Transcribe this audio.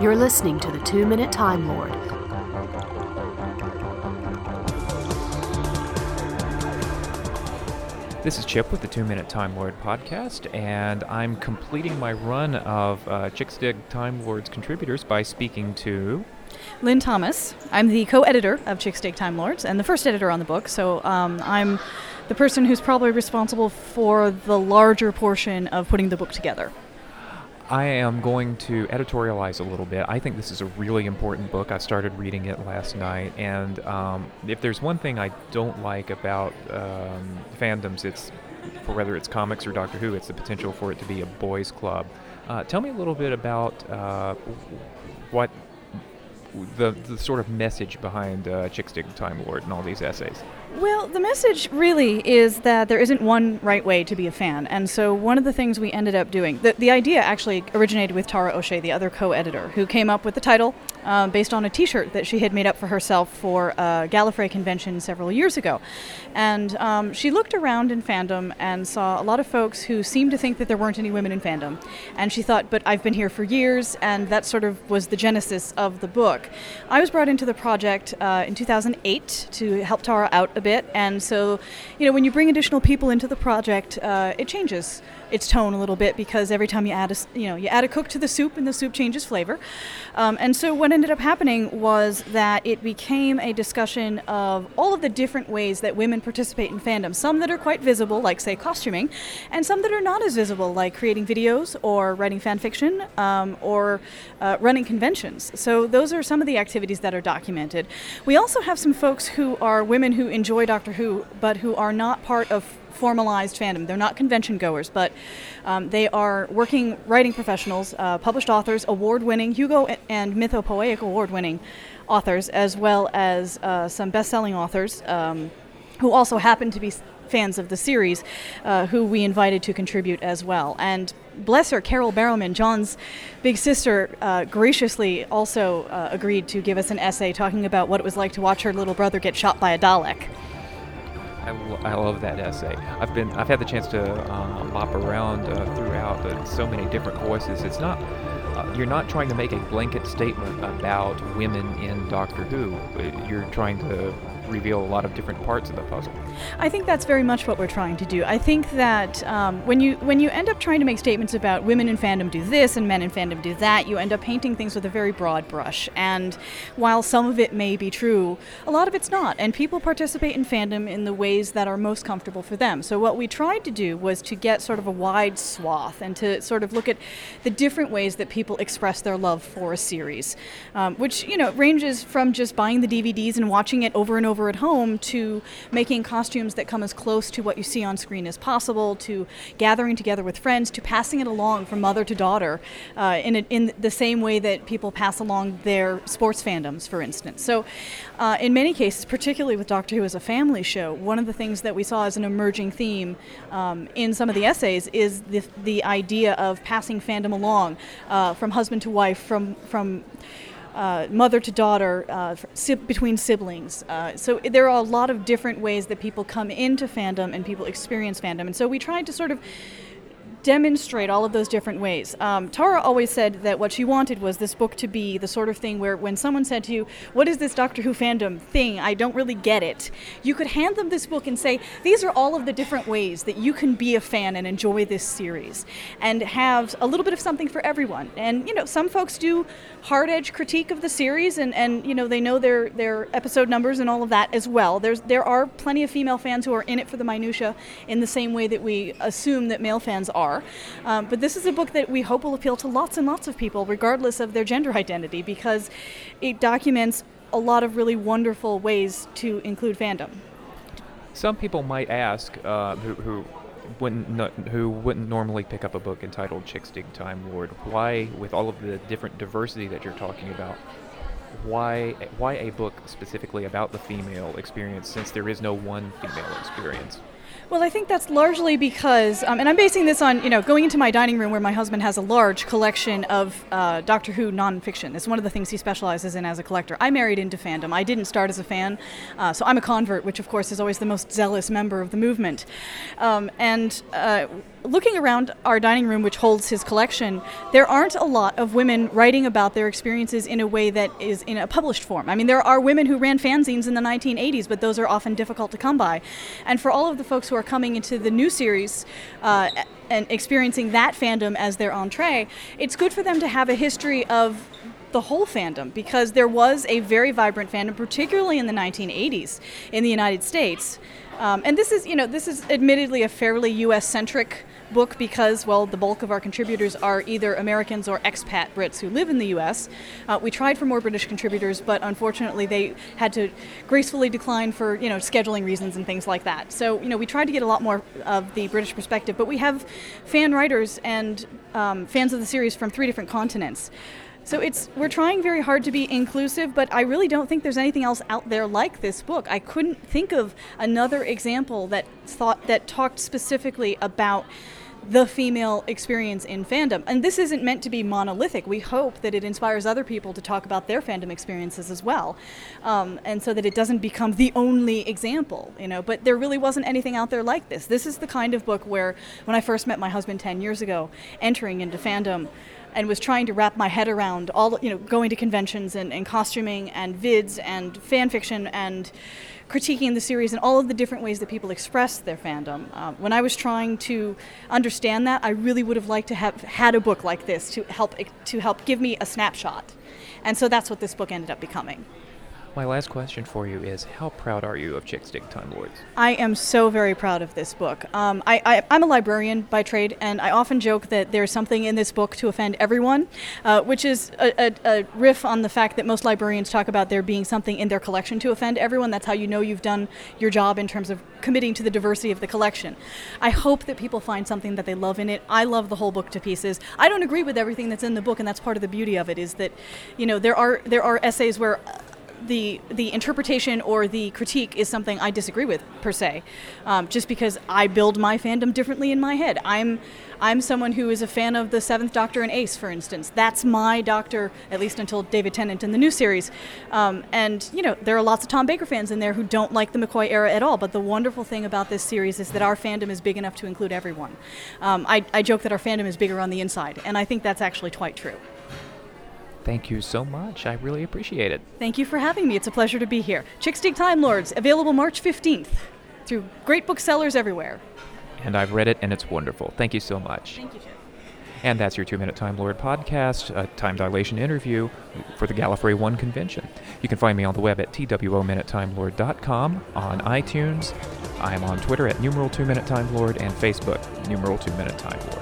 You're listening to the Two Minute Time Lord. This is Chip with the Two Minute Time Lord podcast, and I'm completing my run of uh, Chicks Dig Time Lords contributors by speaking to. Lynne Thomas. I'm the co editor of Chicks Dig Time Lords and the first editor on the book, so um, I'm the person who's probably responsible for the larger portion of putting the book together. I am going to editorialize a little bit. I think this is a really important book. I started reading it last night, and um, if there's one thing I don't like about um, fandoms, it's for whether it's comics or Doctor Who, it's the potential for it to be a boys' club. Uh, tell me a little bit about uh, what the, the sort of message behind uh, Chicks Dig Time Lord and all these essays. Well, the message really is that there isn't one right way to be a fan. And so, one of the things we ended up doing, the, the idea actually originated with Tara O'Shea, the other co editor, who came up with the title um, based on a t shirt that she had made up for herself for a Gallifrey convention several years ago. And um, she looked around in fandom and saw a lot of folks who seemed to think that there weren't any women in fandom. And she thought, but I've been here for years, and that sort of was the genesis of the book. I was brought into the project uh, in 2008 to help Tara out a bit. And so, you know, when you bring additional people into the project, uh, it changes its tone a little bit because every time you add a, you know, you add a cook to the soup and the soup changes flavor. Um, and so what ended up happening was that it became a discussion of all of the different ways that women participate in fandom. Some that are quite visible, like say costuming, and some that are not as visible, like creating videos or writing fan fiction um, or uh, running conventions. So those are some of the activities that are documented. We also have some folks who are women who enjoy Doctor Who, but who are not part of formalized fandom. They're not convention goers, but um, they are working writing professionals, uh, published authors, award winning, Hugo and Mythopoeic award winning authors, as well as uh, some best selling authors um, who also happen to be fans of the series, uh, who we invited to contribute as well. And bless her, Carol Barrowman, John's big sister, uh, graciously also uh, agreed to give us an essay talking about what it was like to watch her little brother get shot by a Dalek. I, I love that essay. I've been I've had the chance to um, bop around uh, throughout uh, so many different voices. It's not uh, you're not trying to make a blanket statement about women in Doctor Who. You're trying to reveal a lot of different parts of the puzzle. I think that's very much what we're trying to do. I think that um, when you when you end up trying to make statements about women in fandom do this and men in fandom do that, you end up painting things with a very broad brush. And while some of it may be true, a lot of it's not. And people participate in fandom in the ways that are most comfortable for them. So what we tried to do was to get sort of a wide swath and to sort of look at the different ways that people express their love for a series, um, which you know ranges from just buying the DVDs and watching it over and over over at home to making costumes that come as close to what you see on screen as possible, to gathering together with friends, to passing it along from mother to daughter uh, in, a, in the same way that people pass along their sports fandoms, for instance. So, uh, in many cases, particularly with Doctor Who as a family show, one of the things that we saw as an emerging theme um, in some of the essays is the, the idea of passing fandom along uh, from husband to wife, from from uh, mother to daughter, uh, si- between siblings. Uh, so there are a lot of different ways that people come into fandom and people experience fandom. And so we tried to sort of demonstrate all of those different ways. Um, Tara always said that what she wanted was this book to be the sort of thing where when someone said to you, What is this Doctor Who fandom thing? I don't really get it. You could hand them this book and say, These are all of the different ways that you can be a fan and enjoy this series and have a little bit of something for everyone. And, you know, some folks do hard edge critique of the series and, and you know, they know their, their episode numbers and all of that as well. There's, there are plenty of female fans who are in it for the minutia in the same way that we assume that male fans are Um, but this is a book that we hope will appeal to lots and lots of people, regardless of their gender identity, because it documents a lot of really wonderful ways to include fandom. Some people might ask, uh, who, who wouldn't who wouldn't normally pick up a book entitled Chicks Dig Time Lord, why, with all of the different diversity that you're talking about, why why a book specifically about the female experience since there is no one female experience? Well, I think that's largely because, um, and I'm basing this on, you know, going into my dining room where my husband has a large collection of uh, Doctor Who nonfiction. It's one of the things he specializes in as a collector. I married into fandom. I didn't start as a fan, uh, so I'm a convert, which of course is always the most zealous member of the movement. Um, and uh, looking around our dining room, which holds his collection, there aren't a lot of women writing about their experiences in a way that is in a published form. I mean, there are women who ran fanzines in the 1980s, but those are often difficult to come by. And for all of the folks who are coming into the new series, uh, and experiencing that fandom as their entree, it's good for them to have a history of the whole fandom because there was a very vibrant fandom, particularly in the 1980s in the United States. Um, and this is, you know, this is admittedly a fairly U.S. centric book because, well, the bulk of our contributors are either Americans or expat Brits who live in the U.S. Uh, we tried for more British contributors, but unfortunately they had to gracefully decline for, you know, scheduling reasons and things like that. So, you know, we tried to get a lot more of the British perspective, but we have fan writers and um, fans of the series from three different continents. So it's we're trying very hard to be inclusive, but I really don't think there's anything else out there like this book. I couldn't think of another example that thought that talked specifically about the female experience in fandom. And this isn't meant to be monolithic. We hope that it inspires other people to talk about their fandom experiences as well. Um, and so that it doesn't become the only example, you know. But there really wasn't anything out there like this. This is the kind of book where, when I first met my husband 10 years ago, entering into fandom, and was trying to wrap my head around all you know going to conventions and, and costuming and vids and fan fiction and critiquing the series and all of the different ways that people express their fandom. Uh, when I was trying to understand that, I really would have liked to have had a book like this to help to help give me a snapshot, and so that's what this book ended up becoming. My last question for you is How proud are you of Chicks Dig Time Lords? I am so very proud of this book. Um, I, am a librarian by trade, and I often joke that there's something in this book to offend everyone, uh, which is a, a, a, riff on the fact that most librarians talk about there being something in their collection to offend everyone. That's how you know you've done your job in terms of committing to the diversity of the collection. I hope that people find something that they love in it. I love the whole book to pieces. I don't agree with everything that's in the book, and that's part of the beauty of it. Is that, you know, there are there are essays where the the interpretation or the critique is something I disagree with per se, um, just because I build my fandom differently in my head. I'm I'm someone who is a fan of the Seventh Doctor and Ace, for instance. That's my Doctor, at least until David Tennant in the new series. Um, and you know there are lots of Tom Baker fans in there who don't like the McCoy era at all. But the wonderful thing about this series is that our fandom is big enough to include everyone. Um, I, I joke that our fandom is bigger on the inside, and I think that's actually quite true. Thank you so much. I really appreciate it. Thank you for having me. It's a pleasure to be here. Chicks Dig Time Lords, available March 15th through great booksellers everywhere. And I've read it, and it's wonderful. Thank you so much. Thank you, Jeff. And that's your Two Minute Time Lord podcast, a time dilation interview for the Gallifrey 1 convention. You can find me on the web at twominutetimelord.com, on iTunes. I am on Twitter at numeral 2 Minute Time Lord, and Facebook, numeral 2 Minute Time Lord.